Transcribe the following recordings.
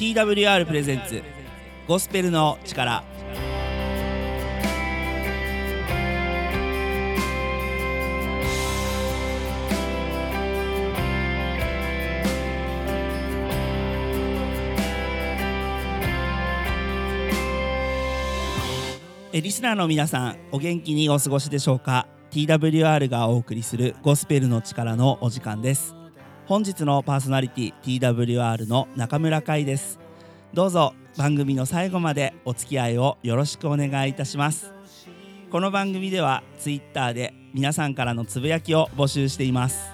TWR プレゼンツゴスペルの力。えリスナーの皆さんお元気にお過ごしでしょうか？TWR がお送りするゴスペルの力のお時間です。本日のパーソナリティ TWR の中村海です。どうぞ番組の最後までお付き合いをよろしくお願いいたします。この番組では Twitter で皆さんからのつぶやきを募集しています。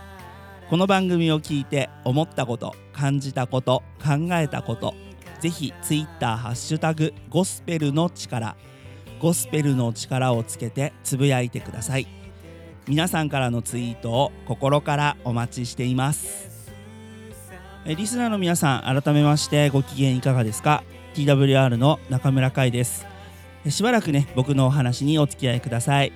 この番組を聞いて思ったこと感じたこと考えたことぜひ Twitter ハッシュタグゴスペルの力ゴスペルの力をつけてつぶやいてください。皆さんからのツイートを心からお待ちしています。リスナーの皆さん改めましてご機嫌いかがですか？TWR の中村海です。しばらくね僕のお話にお付き合いください。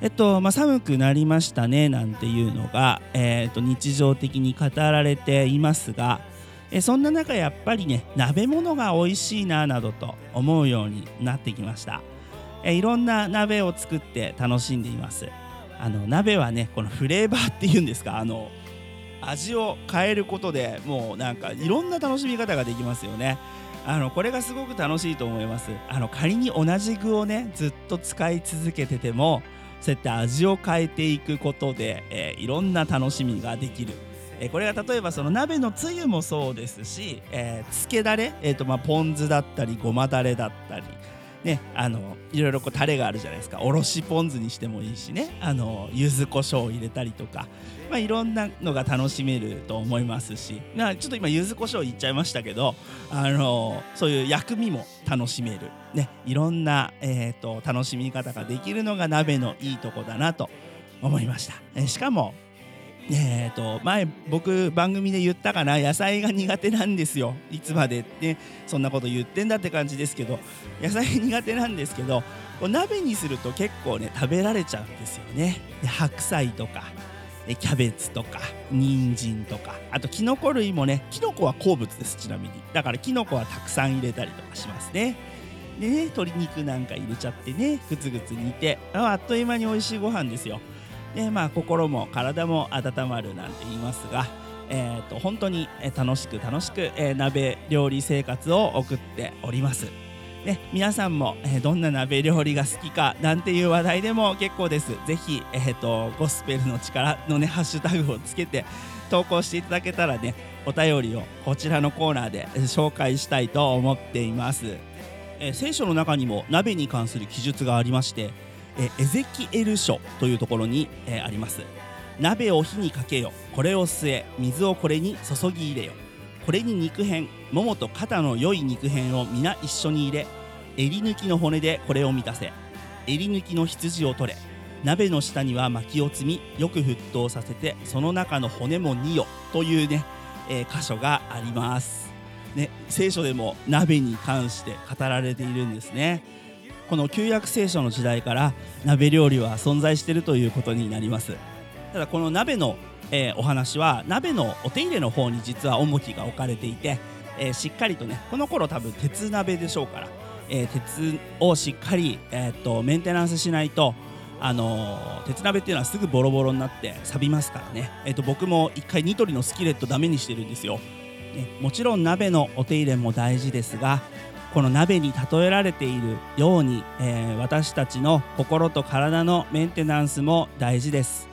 えっとまあ、寒くなりましたねなんていうのが、えー、っと日常的に語られていますがえそんな中やっぱりね鍋物が美味しいななどと思うようになってきました。えいろんな鍋を作って楽しんでいます。あの鍋はねこのフレーバーっていうんですかあの味を変えることでもうなんかいろんな楽しみ方ができますよね。あのこれがすごく楽しいと思います。あの仮に同じ具をねずっと使い続けててもそうやって味を変えていくことで、えー、いろんな楽しみができる。えこれが例えばその鍋のつゆもそうですし、えー、漬けだれ、えーとまあ、ポン酢だったりごまだれだったり、ね、あのいろいろこうタレがあるじゃないですか。おろしポン酢にしてもいいしね。あの柚子胡椒を入れたりとか、まあ、いろんなのが楽しめると思いますし。なちょっと今柚子胡椒言っちゃいましたけどあのそういう薬味も楽しめる、ね、いろんな、えーと楽しみ方ができるのが鍋のいいとこだなと思いました。えしかもえーと、前僕番組で言ったかな野菜が苦手なんですよ。いつまでねそんなこと言ってんだって感じですけど。野菜苦手なんですけどこう鍋にすると結構ね食べられちゃうんですよね。で白菜とかキャベツとか人参とかあとキノコ類もねキノコは好物ですちなみに。だからキノコはたくさん入れたりとかしますね。でね鶏肉なんか入れちゃってねグツグツ煮てあっという間に美味しいご飯ですよ。でまあ心も体も温まるなんて言いますが、えーと、本当に楽しく楽しく、えー、鍋料理生活を送っております。ね、皆さんも、えー、どんな鍋料理が好きかなんていう話題でも結構です。ぜひ、えーと、ゴスペルの力のねハッシュタグをつけて投稿していただけたらねお便りをこちらのコーナーで紹介したいと思っています。えー、聖書の中にも鍋に関する記述がありましてえエゼキエル書というところに、えあります。鍋を火にかけよ。これを据え水をこれに注ぎ入れよ。これに肉片ももと肩の良い肉片を皆一緒に入れ襟抜きの骨でこれを満たせ。襟抜きの羊を取れ。鍋の下には薪を積みよく沸騰させてその中の骨も煮よ。というね、えー、箇所があります、ね、聖書でも鍋に関して語られているんですね。この旧約聖書の時代から鍋料理は存在しているということになります。ただこの鍋の、えー、お話は鍋のお手入れの方に実は重きが置かれていて、えー、しっかりとねこの頃多分鉄鍋でしょうから、えー、鉄をしっかり、え、っとメンテナンスしないとあの、鉄鍋っていうのはすぐボロボロになって錆びますからね、えー、と僕も一回ニトリのスキレットダメにしてるんですよ、ね、もちろん鍋のお手入れも大事ですがこの鍋に例えられているように、えー、私たちの心と体のメンテナンスも大事です。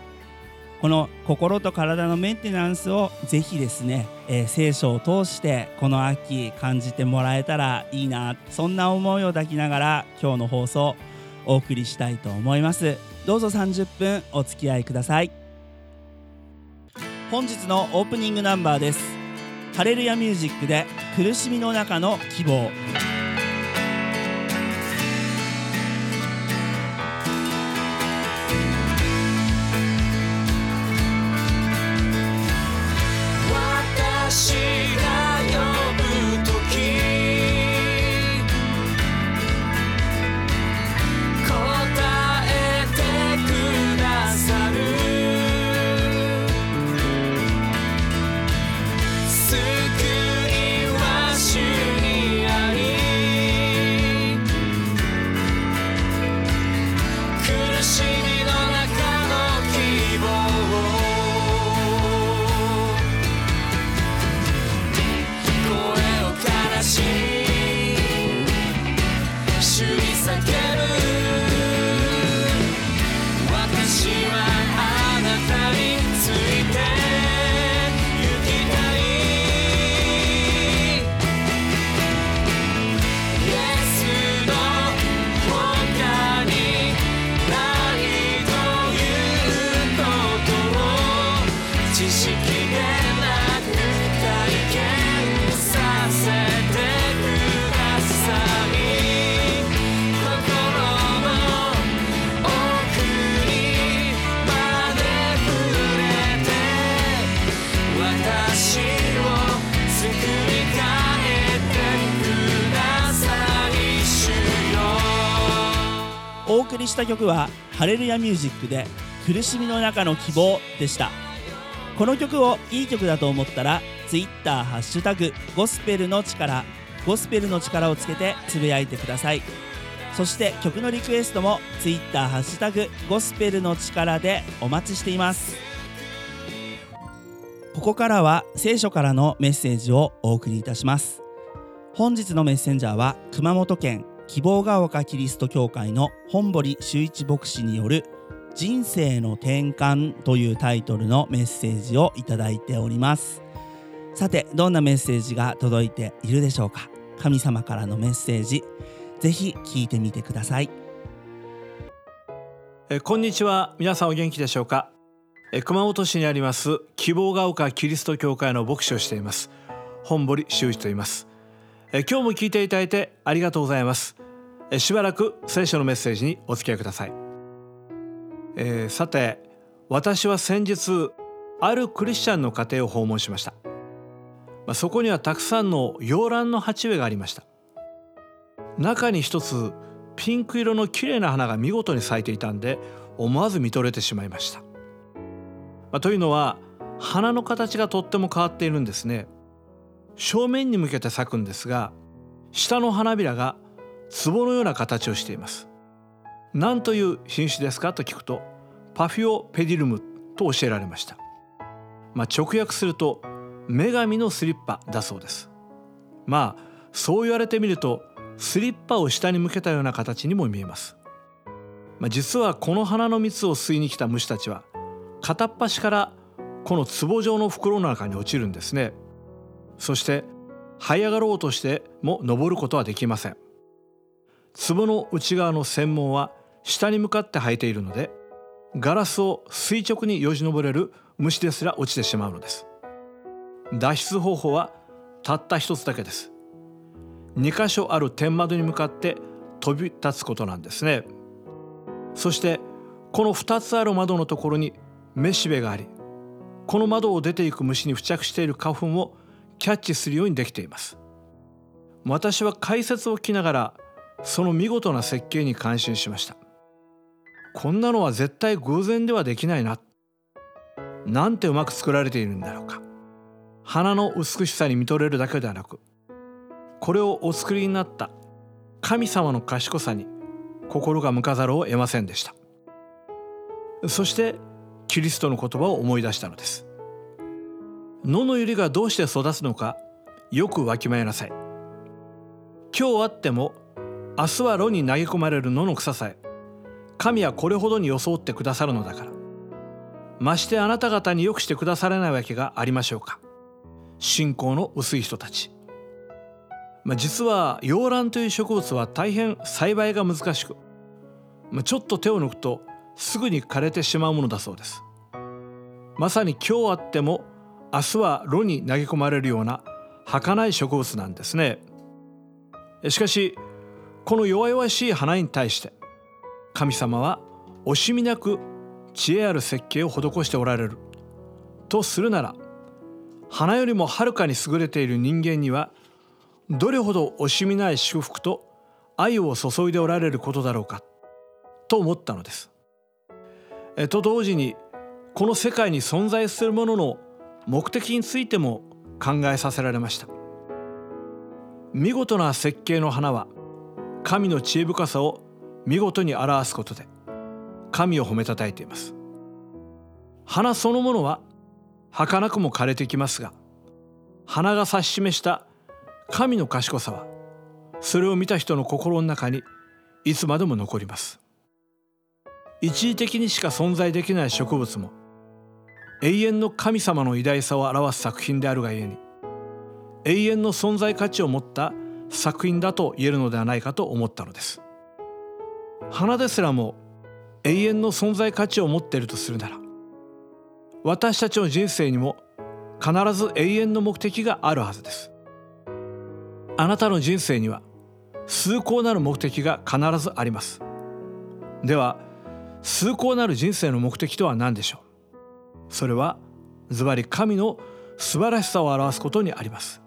この心と体のメンテナンスをぜひですね、えー、聖書を通してこの秋感じてもらえたらいいなそんな思いを抱きながら今日の放送お送りしたいと思います。どうぞ30分お付き合いください。本日のオープニングナンバーです。ハレルヤミュージックで苦しみの中の希望。した曲はハレルヤミュージックで苦しみの中の希望でした。この曲をいい曲だと思ったら Twitter ゴスペルの力ゴスペルの力をつけてつぶやいてください。そして曲のリクエストも Twitter ゴスペルの力でお待ちしています。ここからは聖書からのメッセージをお送りいたします。本日のメッセンジャーは熊本県希望が丘キリスト教会の本堀修一牧師による人生の転換というタイトルのメッセージをいただいております。さてどんなメッセージが届いているでしょうか？神様からのメッセージぜひ聞いてみてください。えこんにちは。皆さんお元気でしょうか？え熊本市にあります希望が丘キリスト教会の牧師をしています本堀修一と言います。え今日も聞いていただいてありがとうございます。えしばらく聖書のメッセージにお付き合いください。えー、さて私は先日あるクリスチャンの家庭を訪問しました、まあ、そこにはたくさんの洋蘭の鉢植えがありました。中に一つピンク色の綺麗な花が見事に咲いていたんで思わず見とれてしまいました、まあ、というのは花の形がとっても変わっているんですね。正面に向けて咲くんですが下の花びらが壺のような形をしています。何という品種ですかと聞くとパフィオペディルムと教えられました、まあ、直訳すると女神のスリッパだそうです。まあそう言われてみるとスリッパを下に向けたような形にも見えます、まあ、実はこの花の蜜を吸いに来た虫たちは片っ端からこの壺状の袋の中に落ちるんですね。そして這い上がろうとしても登ることはできません。壺の内側の専門は下に向かって生えているのでガラスを垂直によじ登れる虫ですら落ちてしまうのです。脱出方法はたった一つだけです。2箇所ある天窓に向かって飛び立つことなんですね。そしてこの2つある窓のところにめしべがありこの窓を出ていく虫に付着している花粉をキャッチするようにできています。私は解説を聞きながらその見事な設計に感心しました。こんなのは絶対偶然ではできないな。なんてうまく作られているんだろうか。花の美しさに見とれるだけではなくこれをお作りになった神様の賢さに心が向かざるを得ませんでした。そしてキリストの言葉を思い出したのです。野の百合がどうして育つのかよくわきまえなさい。今日あっても明日は炉に投げ込まれる野の草さえ神はこれほどに装ってくださるのだから。ましてあなた方によくしてくださらないわけがありましょうか。信仰の薄い人たち、まあ、実は洋蘭という植物は大変栽培が難しく、まあ、ちょっと手を抜くとすぐに枯れてしまうものだそうです。まさに今日あっても明日は炉に投げ込まれるような儚い植物なんですねしかしこの弱々しい花に対して神様は惜しみなく知恵ある設計を施しておられるとするなら花よりもはるかに優れている人間にはどれほど惜しみない祝福と愛を注いでおられることだろうかと思ったのです。と同時にこの世界に存在するものの目的についても考えさせられました。見事な設計の花は神の知恵深さを見事に表すことで神を褒めたたえています花そのものは儚くも枯れてきますが花が指し示した神の賢さはそれを見た人の心の中にいつまでも残ります一時的にしか存在できない植物も永遠の神様の偉大さを表す作品であるがゆえに永遠の存在価値を持った作品だと言えるのではないかと思ったのです。花ですらも永遠の存在価値を持っているとするなら私たちの人生にも必ず永遠の目的があるはずです。あなたの人生には崇高なる目的が必ずあります。では崇高なる人生の目的とは何でしょう？それはズバリ神の素晴らしさを表すことにあります。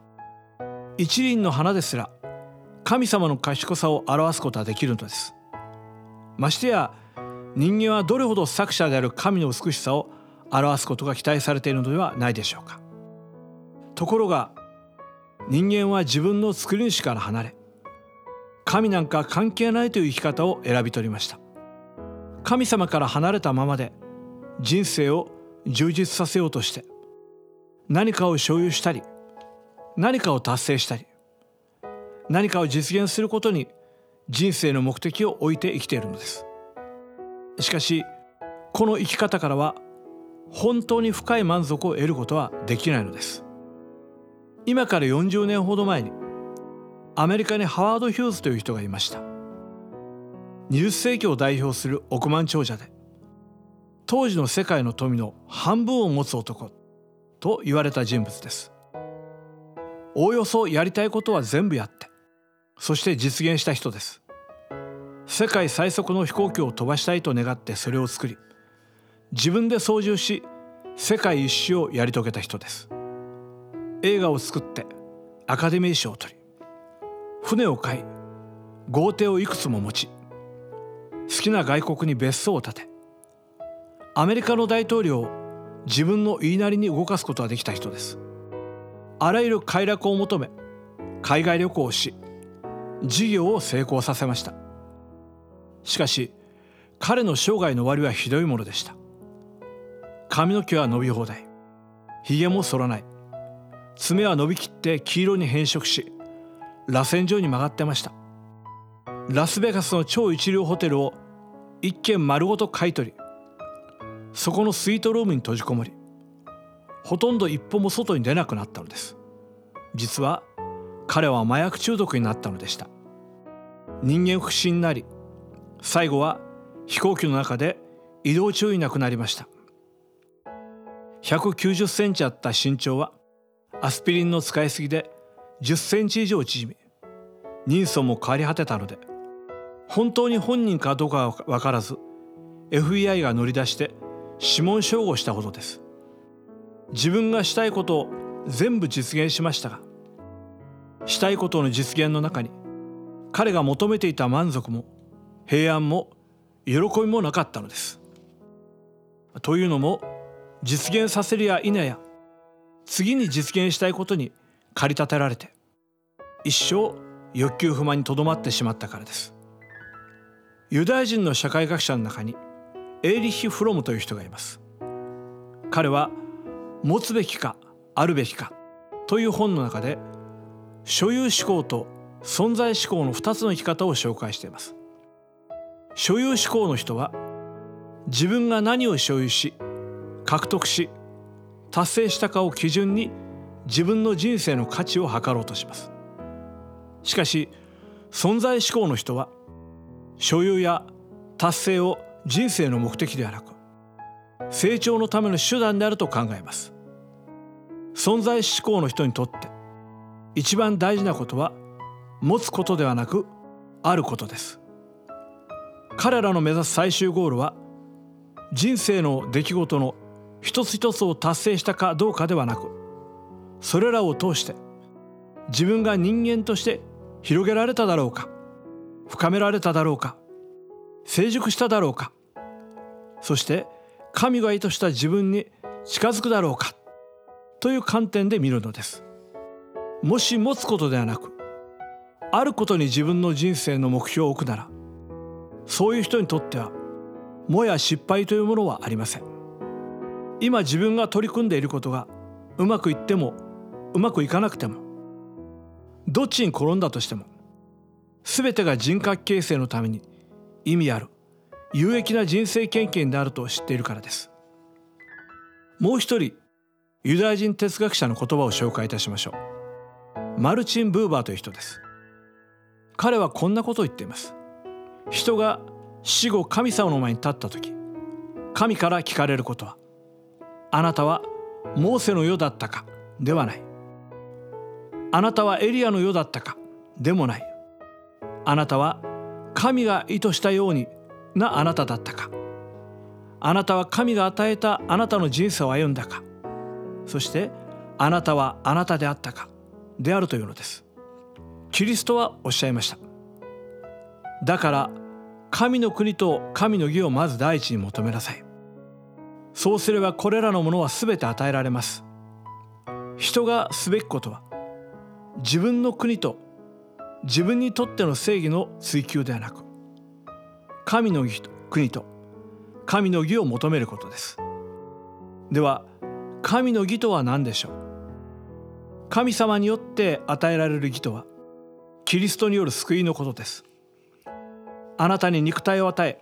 一輪の花ですら神様の賢さを表すことはできるのです。ましてや人間はどれほど作者である神の美しさを表すことが期待されているのではないでしょうか。ところが人間は自分の作り主から離れ神なんか関係ないという生き方を選び取りました。神様から離れたままで人生を充実させようとして何かを所有したり何かを達成したり何かを実現することに人生の目的を置いて生きているのです。しかしこの生き方からは本当に深い満足を得ることはできないのです。今から40年ほど前にアメリカにハワード・ヒューズという人がいました。20世紀を代表する億万長者で当時の世界の富の半分を持つ男と言われた人物です。おおよそやりたいことは全部やってそして実現した人です。世界最速の飛行機を飛ばしたいと願ってそれを作り自分で操縦し世界一周をやり遂げた人です。映画を作ってアカデミー賞を取り船を買い豪邸をいくつも持ち好きな外国に別荘を建てアメリカの大統領を自分の言いなりに動かすことができた人です。あらゆる快楽を求め海外旅行をし事業を成功させました。しかし彼の生涯の終わりはひどいものでした。髪の毛は伸び放題。ひげも剃らない。爪は伸びきって黄色に変色し螺旋状に曲がってました。ラスベガスの超一流ホテルを一軒丸ごと買い取りそこのスイートルームに閉じこもりほとんど一歩も外に出なくなったのです。実は彼は麻薬中毒になったのでした。人間不信になり最後は飛行機の中で移動中に亡くなりました。190センチあった身長はアスピリンの使いすぎで10センチ以上縮み人相も変わり果てたので本当に本人かどうかは分からず FBI が乗り出して指紋照合したほどです自分がしたいことを全部実現しましたがしたいことの実現の中に彼が求めていた満足も平安も喜びもなかったのです。というのも実現させるや否や次に実現したいことに駆り立てられて一生欲求不満にとどまってしまったからです。ユダヤ人の社会学者の中にエーリッヒ・フロムという人がいます。彼は持つべきかあるべきかという本の中で所有思考と存在思考の2つの生き方を紹介しています所有思考の人は自分が何を所有し獲得し達成したかを基準に自分の人生の価値を測ろうとしますしかし存在思考の人は所有や達成を人生の目的ではなく成長のための手段であると考えます。存在思考の人にとって一番大事なことは持つことではなくあることです。彼らの目指す最終ゴールは人生の出来事の一つ一つを達成したかどうかではなくそれらを通して自分が人間として広げられただろうか深められただろうか成熟しただろうか。そして神が意図した自分に近づくだろうか。という観点で見るのです。もし持つことではなくあることに自分の人生の目標を置くならそういう人にとってはもや失敗というものはありません。今自分が取り組んでいることがうまくいってもうまくいかなくてもどっちに転んだとしても全てが人格形成のために意味ある。有益な人生経験であると知っているからです。もう一人ユダヤ人哲学者の言葉を紹介いたしましょう。マルチン・ブーバーという人です。彼はこんなことを言っています。人が死後神様の前に立った時神から聞かれることはあなたはモーセの世だったかではない。あなたはエリアの世だったかでもない。あなたは神が意図したようになあなただったか。あなたは神が与えたあなたの人生を歩んだか。そしてあなたはあなたであったか。であるというのです。キリストはおっしゃいました。だから神の国と神の義をまず第一に求めなさい。そうすればこれらのものは全て与えられます。人がすべきことは自分の国と自分にとっての正義の追求ではなく神の義と国と神の義を求めることです。では神の義とは何でしょう？神様によって与えられる義とはキリストによる救いのことです。あなたに肉体を与え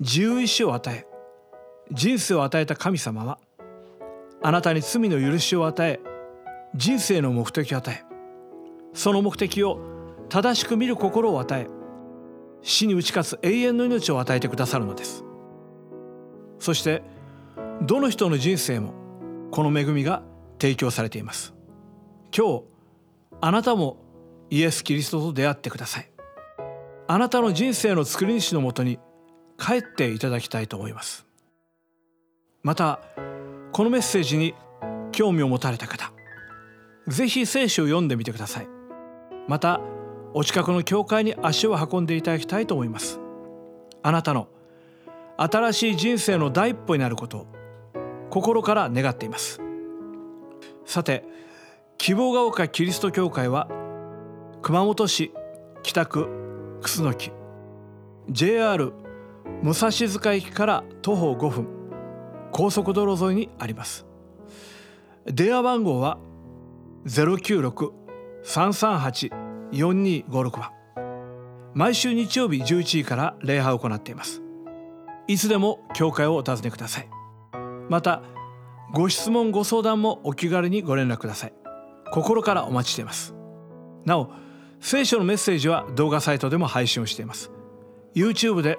自由意志を与え人生を与えた神様はあなたに罪の許しを与え人生の目的を与えその目的を正しく見る心を与え死に打ち勝つ永遠の命を与えてくださるのです。そしてどの人の人生もこの恵みが提供されています。今日あなたもイエス・キリストと出会ってください。あなたの人生の作り主のもとに帰っていただきたいと思います。またこのメッセージに興味を持たれた方ぜひ聖書を読んでみてください。またお近くの教会に足を運んでいただきたいと思います。あなたの新しい人生の第一歩になることを心から願っています。さて希望が丘キリスト教会は熊本市北区楠木 JR 武蔵塚駅から徒歩5分高速道路沿いにあります。電話番号は096 338-4256番。毎週日曜日11時から礼拝を行っています。いつでも教会をお尋ねください。またご質問ご相談もお気軽にご連絡ください。心からお待ちしています。なお聖書のメッセージは動画サイトでも配信をしています。YouTube で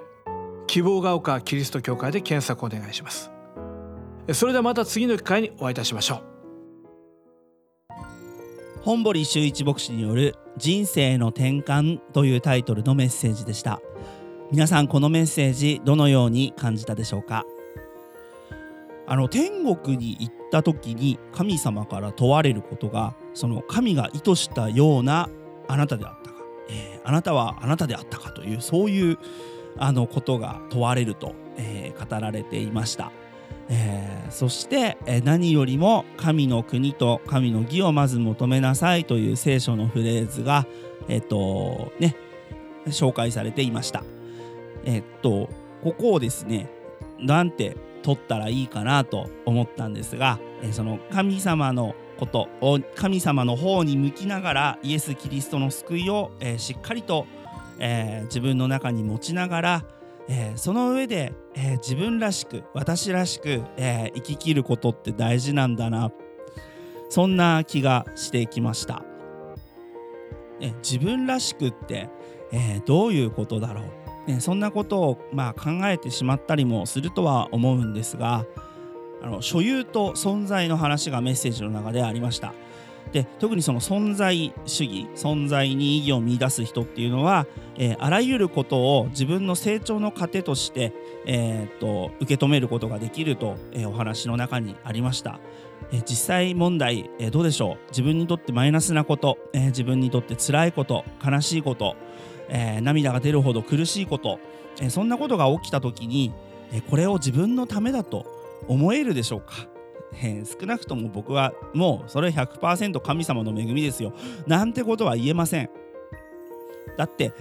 希望が丘キリスト教会で検索お願いします。それではまた次の機会にお会いいたしましょう。本堀修一牧師による人生の転換というタイトルのメッセージでした。皆さんこのメッセージどのように感じたでしょうか？あの天国に行った時に神様から問われることがその神が意図したようなあなたであったか、えー、あなたはあなたであったかというそういうあのことが問われると、えー、語られていました。えー、そして、えー、何よりも神の国と神の義をまず求めなさいという聖書のフレーズが、えっ、とね、紹介されていました。えっとここをですねなんて取ったらいいかなと思ったんですが、えその神様のことを神様の方に向きながらイエス・キリストの救いを、えしっかりと、え自分の中に持ちながら、えその上で、え自分らしく私らしく、え生ききることって大事なんだな。そんな気がしてきました。え自分らしくって、えどういうことだろう。ね、そんなことをまあ考えてしまったりもするとは思うんですがあの所有と存在の話がメッセージの中でありました。で特にその存在主義存在に意義を見出す人っていうのは、えー、あらゆることを自分の成長の糧として、えー、っと受け止めることができると、えー、お話の中にありました。え実際問題、えどうでしょう？自分にとってマイナスなこと、え自分にとって辛いこと悲しいことえ、涙が出るほど苦しいこと、え、そんなことが起きた時に、え、これを自分のためだと思えるでしょうか、え少なくとも僕はもうそれ100%神様の恵みですよ。なんてことは言えません。だって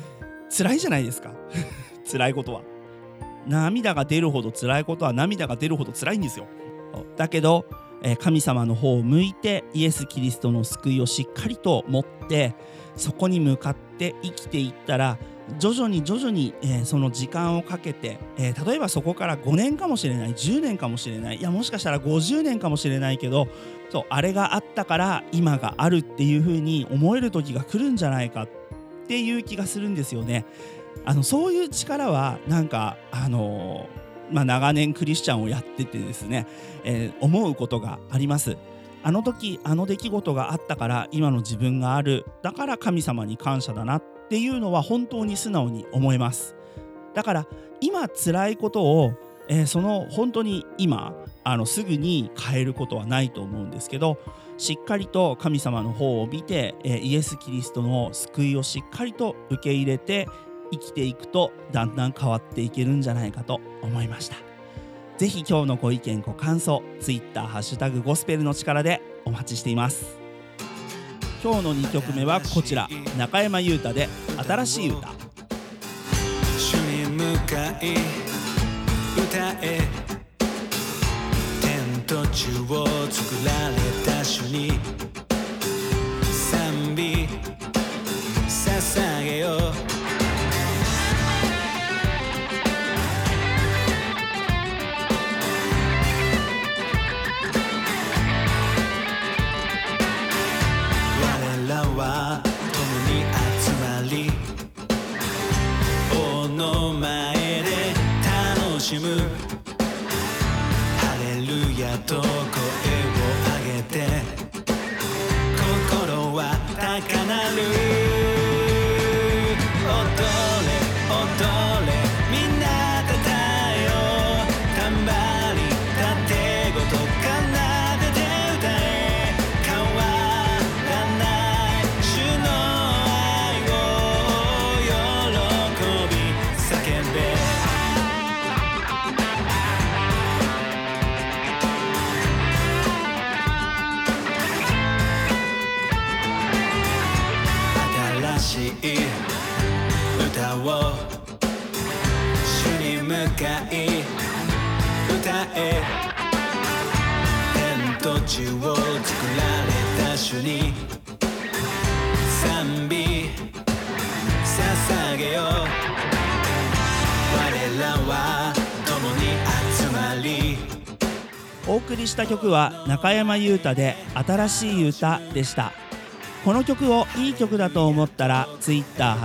辛いじゃないですか。辛いことは。涙が出るほど辛いことは涙が出るほど辛いんですよ。だけどえ神様の方を向いてイエス・キリストの救いをしっかりと持ってそこに向かって生きていったら徐々に徐々に、えー、その時間をかけて、えー、例えばそこから5年かもしれない10年かもしれないいやもしかしたら50年かもしれないけどそうあれがあったから今があるっていうふうに思える時が来るんじゃないかっていう気がするんですよね。あのそういう力はなんかあのー、まあ、長年クリスチャンをやっててですね、え、思うことがあります。あの時あの出来事があったから今の自分があるだから神様に感謝だなっっていうのは本当に素直に思えます。だから今辛いことを、えー、その本当に今あのすぐに変えることはないと思うんですけどしっかりと神様の方を見て、えー、イエス・キリストの救いをしっかりと受け入れて生きていくとだんだん変わっていけるんじゃないかと思いました。ぜひ今日のご意見ご感想 Twitter ハッシュタグゴスペルの力でお待ちしています。今日の2曲目はこちら。中山優太で新しい歌。主に向かい歌え天と地を作られた主にル歌え天と地を作られた主に賛美捧げよう。我らは共に集まり。お送りした曲は中山優太で新しい歌でした。この曲をいい曲だと思ったら Twitter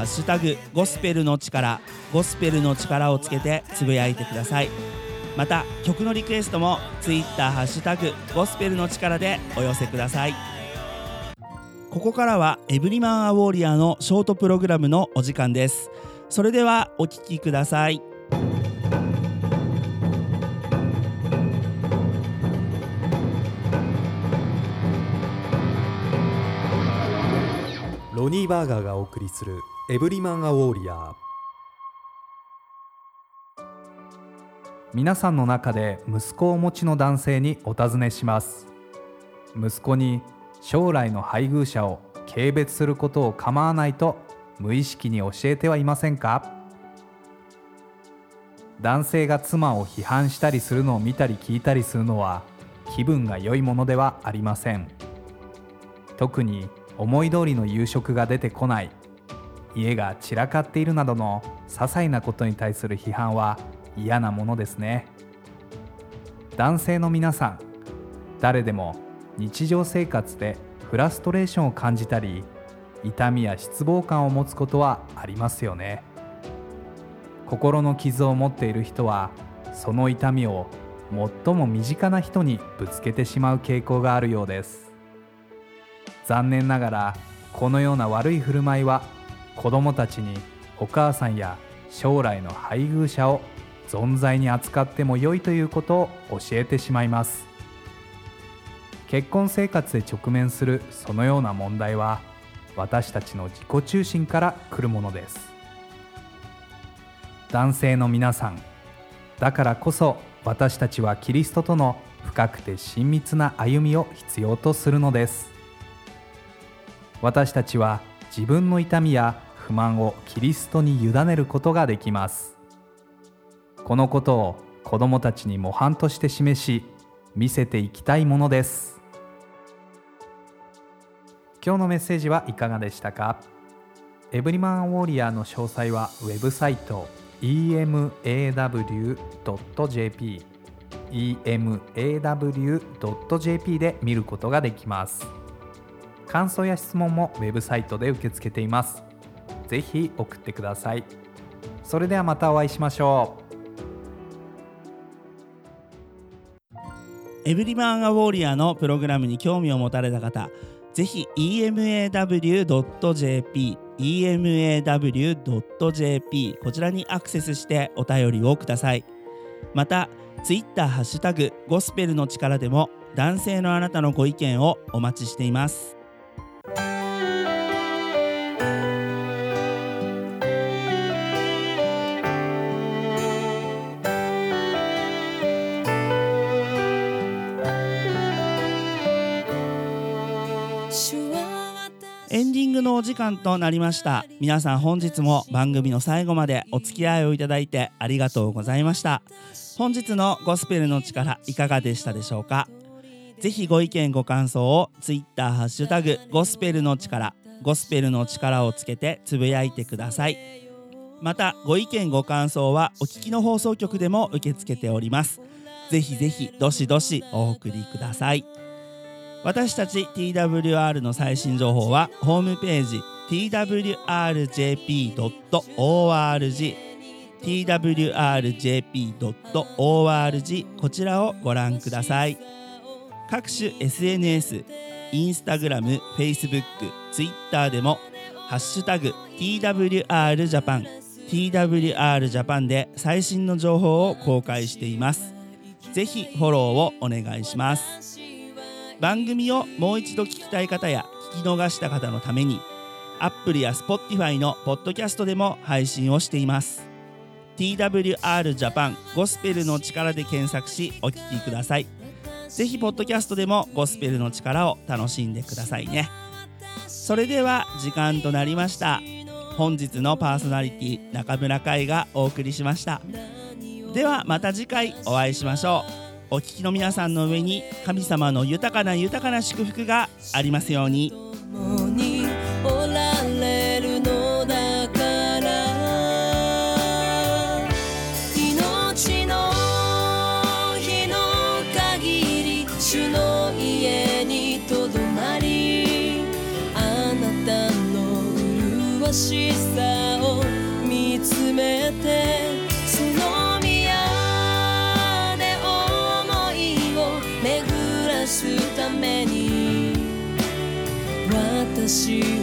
ゴスペルの力ゴスペルの力をつけてつぶやいてください。また曲のリクエストも Twitter ハッシュタグゴスペルの力でお寄せください。ここからはエブリマンアウォーリアーのショートプログラムのお時間です。それではお聴きください。ロニーバーガーがお送りするエブリマン・ア・ウォーリア。ー皆さんの中で息子をお持ちの男性にお尋ねします。息子に将来の配偶者を軽蔑することを構わないと無意識に教えてはいませんか？男性が妻を批判したりするのを見たり聞いたりするのは気分が良いものではありません。特に思い通りの夕食が出てこない。家が散らかっているなどの些細なことに対する批判は嫌なものですね。男性の皆さん誰でも日常生活でフラストレーションを感じたり痛みや失望感を持つことはありますよね。心の傷を持っている人はその痛みを最も身近な人にぶつけてしまう傾向があるようです。残念ながらこのような悪い振る舞いは子どもたちにお母さんや将来の配偶者を存在に扱っても良いということを教えてしまいます。結婚生活で直面するそのような問題は私たちの自己中心から来るものです。男性の皆さんだからこそ私たちはキリストとの深くて親密な歩みを必要とするのです。私たちは自分の痛みや不満をキリストに委ねることができます。このことを子供たちに模範として示し見せていきたいものです。今日のメッセージはいかがでしたか？エブリマンウォーリアーの詳細はウェブサイト emaw.jp emaw.jp で見ることができます。感想や質問もウェブサイトで受け付けています。ぜひ送ってください。それではまたお会いしましょう。エブリマンアウォーリアのプログラムに興味を持たれた方ぜひ emaw.jp emaw.jp こちらにアクセスしてお便りをください。またツイッターハッシュタグゴスペルの力でも男性のあなたのご意見をお待ちしています。お時間となりました。皆さん本日も番組の最後までお付き合いをいただいてありがとうございました。本日のゴスペルの力いかがでしたでしょうか？ぜひご意見ご感想をツイッターハッシュタグゴスペルの力ゴスペルの力をつけてつぶやいてください。またご意見ご感想はお聞きの放送局でも受け付けております。ぜひぜひどしどしお送りください。私たち TWR の最新情報はホームページ twrjp.org twrjp.org こちらをご覧ください各種 SNS インスタグラム、フェイスブック、ツイッターでもハッシュタグ TWR ジャパン TWR ジャパンで最新の情報を公開しています。ぜひフォローをお願いします。番組をもう一度聞きたい方や聞き逃した方のために Apple や Spotify のポッドキャストでも配信をしています。TWR ジャパンゴスペルの力で検索しお聞きください。ぜひポッドキャストでもゴスペルの力を楽しんでくださいね。それでは時間となりました。本日のパーソナリティ中村海がお送りしました。ではまた次回お会いしましょう。お聞きの皆さんの上に神様の豊かな豊かな祝福がありますように。共におられるの私は